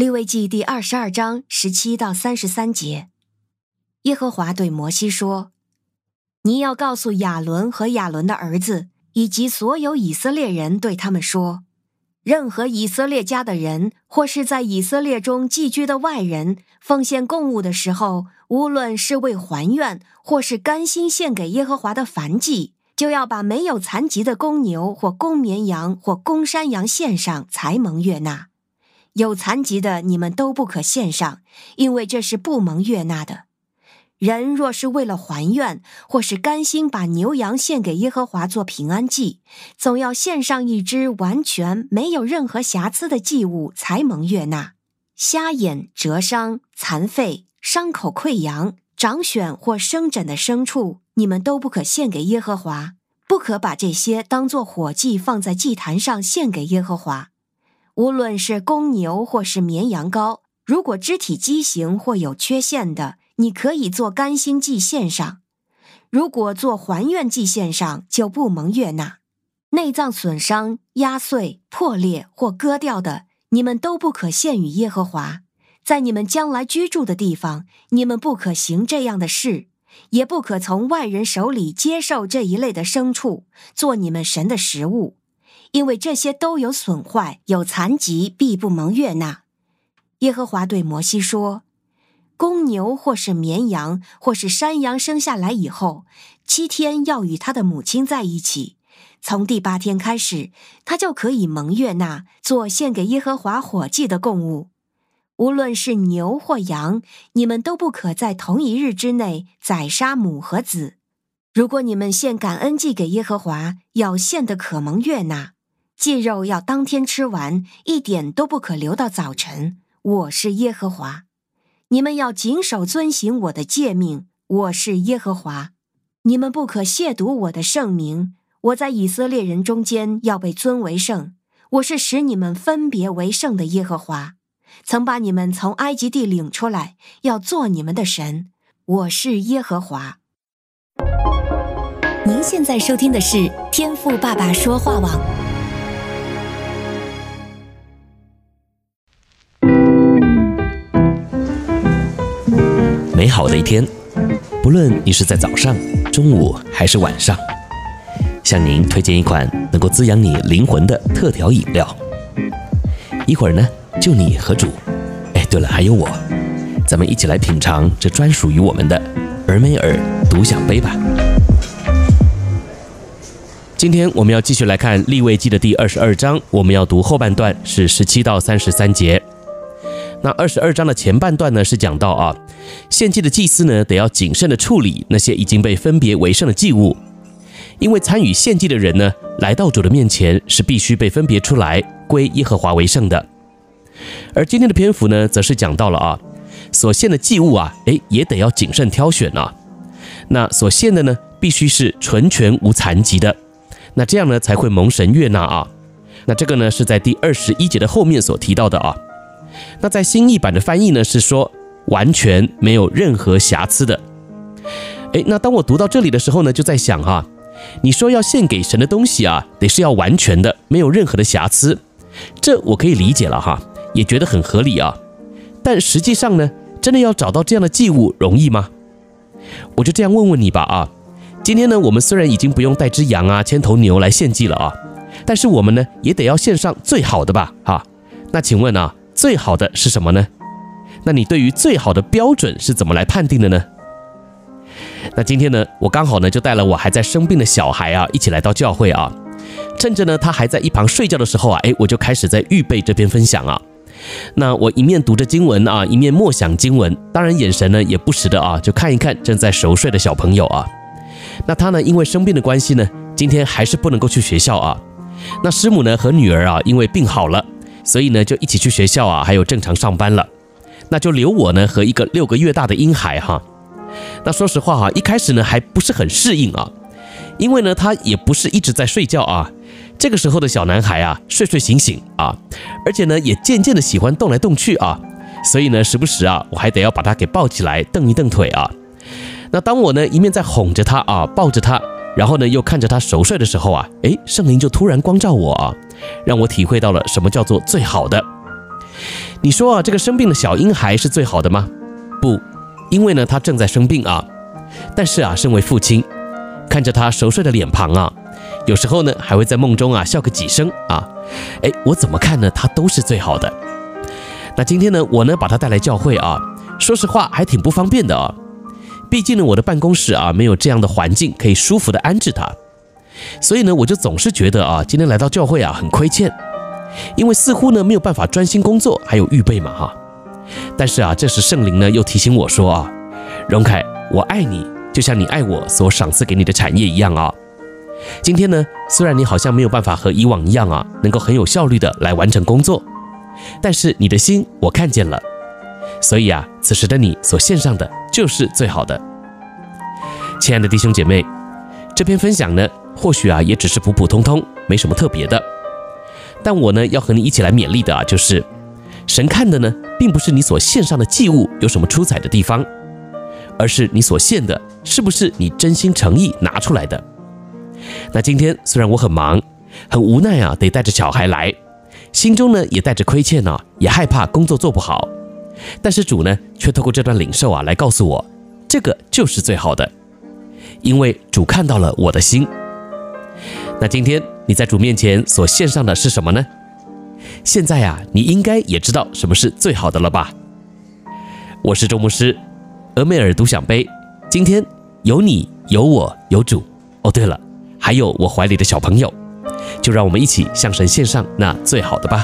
利未记第二十二章十七到三十三节，耶和华对摩西说：“你要告诉亚伦和亚伦的儿子，以及所有以色列人，对他们说：任何以色列家的人，或是在以色列中寄居的外人，奉献供物的时候，无论是为还愿，或是甘心献给耶和华的燔祭，就要把没有残疾的公牛或公绵羊或公山羊献上，才蒙悦纳。”有残疾的，你们都不可献上，因为这是不蒙悦纳的。人若是为了还愿，或是甘心把牛羊献给耶和华做平安祭，总要献上一只完全没有任何瑕疵的祭物，才蒙悦纳。瞎眼、折伤、残废、伤口溃疡、长癣或生疹的牲畜，你们都不可献给耶和华，不可把这些当作火祭放在祭坛上献给耶和华。无论是公牛或是绵羊羔，如果肢体畸形或有缺陷的，你可以做甘心祭献上；如果做还愿祭献上，就不蒙悦纳。内脏损伤、压碎、破裂或割掉的，你们都不可献与耶和华。在你们将来居住的地方，你们不可行这样的事，也不可从外人手里接受这一类的牲畜，做你们神的食物。因为这些都有损坏、有残疾，必不蒙悦纳。耶和华对摩西说：“公牛或是绵羊或是山羊生下来以后，七天要与他的母亲在一起。从第八天开始，他就可以蒙悦纳，做献给耶和华火祭的供物。无论是牛或羊，你们都不可在同一日之内宰杀母和子。如果你们献感恩祭给耶和华，要献的可蒙悦纳。”祭肉要当天吃完，一点都不可留到早晨。我是耶和华，你们要谨守遵行我的诫命。我是耶和华，你们不可亵渎我的圣名。我在以色列人中间要被尊为圣。我是使你们分别为圣的耶和华，曾把你们从埃及地领出来，要做你们的神。我是耶和华。您现在收听的是天赋爸爸说话网。好的一天，不论你是在早上、中午还是晚上，向您推荐一款能够滋养你灵魂的特调饮料。一会儿呢，就你和主，哎，对了，还有我，咱们一起来品尝这专属于我们的尔梅尔独享杯吧。今天我们要继续来看利未记的第二十二章，我们要读后半段，是十七到三十三节。那二十二章的前半段呢，是讲到啊，献祭的祭司呢，得要谨慎的处理那些已经被分别为圣的祭物，因为参与献祭的人呢，来到主的面前是必须被分别出来归耶和华为圣的。而今天的篇幅呢，则是讲到了啊，所献的祭物啊，诶，也得要谨慎挑选啊。那所献的呢，必须是纯全无残疾的，那这样呢，才会蒙神悦纳啊。那这个呢，是在第二十一节的后面所提到的啊。那在新译版的翻译呢，是说完全没有任何瑕疵的。诶，那当我读到这里的时候呢，就在想哈，你说要献给神的东西啊，得是要完全的，没有任何的瑕疵，这我可以理解了哈，也觉得很合理啊。但实际上呢，真的要找到这样的祭物容易吗？我就这样问问你吧啊。今天呢，我们虽然已经不用带只羊啊、牵头牛来献祭了啊，但是我们呢，也得要献上最好的吧？哈，那请问啊？最好的是什么呢？那你对于最好的标准是怎么来判定的呢？那今天呢，我刚好呢就带了我还在生病的小孩啊，一起来到教会啊。趁着呢他还在一旁睡觉的时候啊，诶，我就开始在预备这篇分享啊。那我一面读着经文啊，一面默想经文，当然眼神呢也不时的啊，就看一看正在熟睡的小朋友啊。那他呢因为生病的关系呢，今天还是不能够去学校啊。那师母呢和女儿啊，因为病好了。所以呢，就一起去学校啊，还有正常上班了。那就留我呢和一个六个月大的婴孩哈。那说实话哈，一开始呢还不是很适应啊，因为呢他也不是一直在睡觉啊。这个时候的小男孩啊，睡睡醒醒啊，而且呢也渐渐的喜欢动来动去啊。所以呢，时不时啊，我还得要把他给抱起来蹬一蹬腿啊。那当我呢一面在哄着他啊，抱着他。然后呢，又看着他熟睡的时候啊，诶，圣灵就突然光照我啊，让我体会到了什么叫做最好的。你说啊，这个生病的小婴孩是最好的吗？不，因为呢，他正在生病啊。但是啊，身为父亲，看着他熟睡的脸庞啊，有时候呢，还会在梦中啊笑个几声啊。哎，我怎么看呢？他都是最好的。那今天呢，我呢把他带来教会啊，说实话还挺不方便的啊。毕竟呢，我的办公室啊没有这样的环境可以舒服的安置他，所以呢，我就总是觉得啊，今天来到教会啊很亏欠，因为似乎呢没有办法专心工作，还有预备嘛哈。但是啊，这时圣灵呢又提醒我说啊，荣凯，我爱你，就像你爱我所赏赐给你的产业一样啊。今天呢，虽然你好像没有办法和以往一样啊，能够很有效率的来完成工作，但是你的心我看见了，所以啊，此时的你所献上的就是最好的。亲爱的弟兄姐妹，这篇分享呢，或许啊也只是普普通通，没什么特别的，但我呢要和你一起来勉励的啊，就是神看的呢，并不是你所献上的祭物有什么出彩的地方，而是你所献的是不是你真心诚意拿出来的。那今天虽然我很忙，很无奈啊，得带着小孩来，心中呢也带着亏欠呢、也害怕工作做不好，但是主呢却透过这段领受啊来告诉我，这个就是最好的，因为主看到了我的心。那今天你在主面前所献上的是什么呢？现在啊，你应该也知道什么是最好的了吧？我是周牧师，俄美尔独享杯，今天有你，有我，有主。哦，对了。还有我怀里的小朋友，就让我们一起向神献上那最好的吧。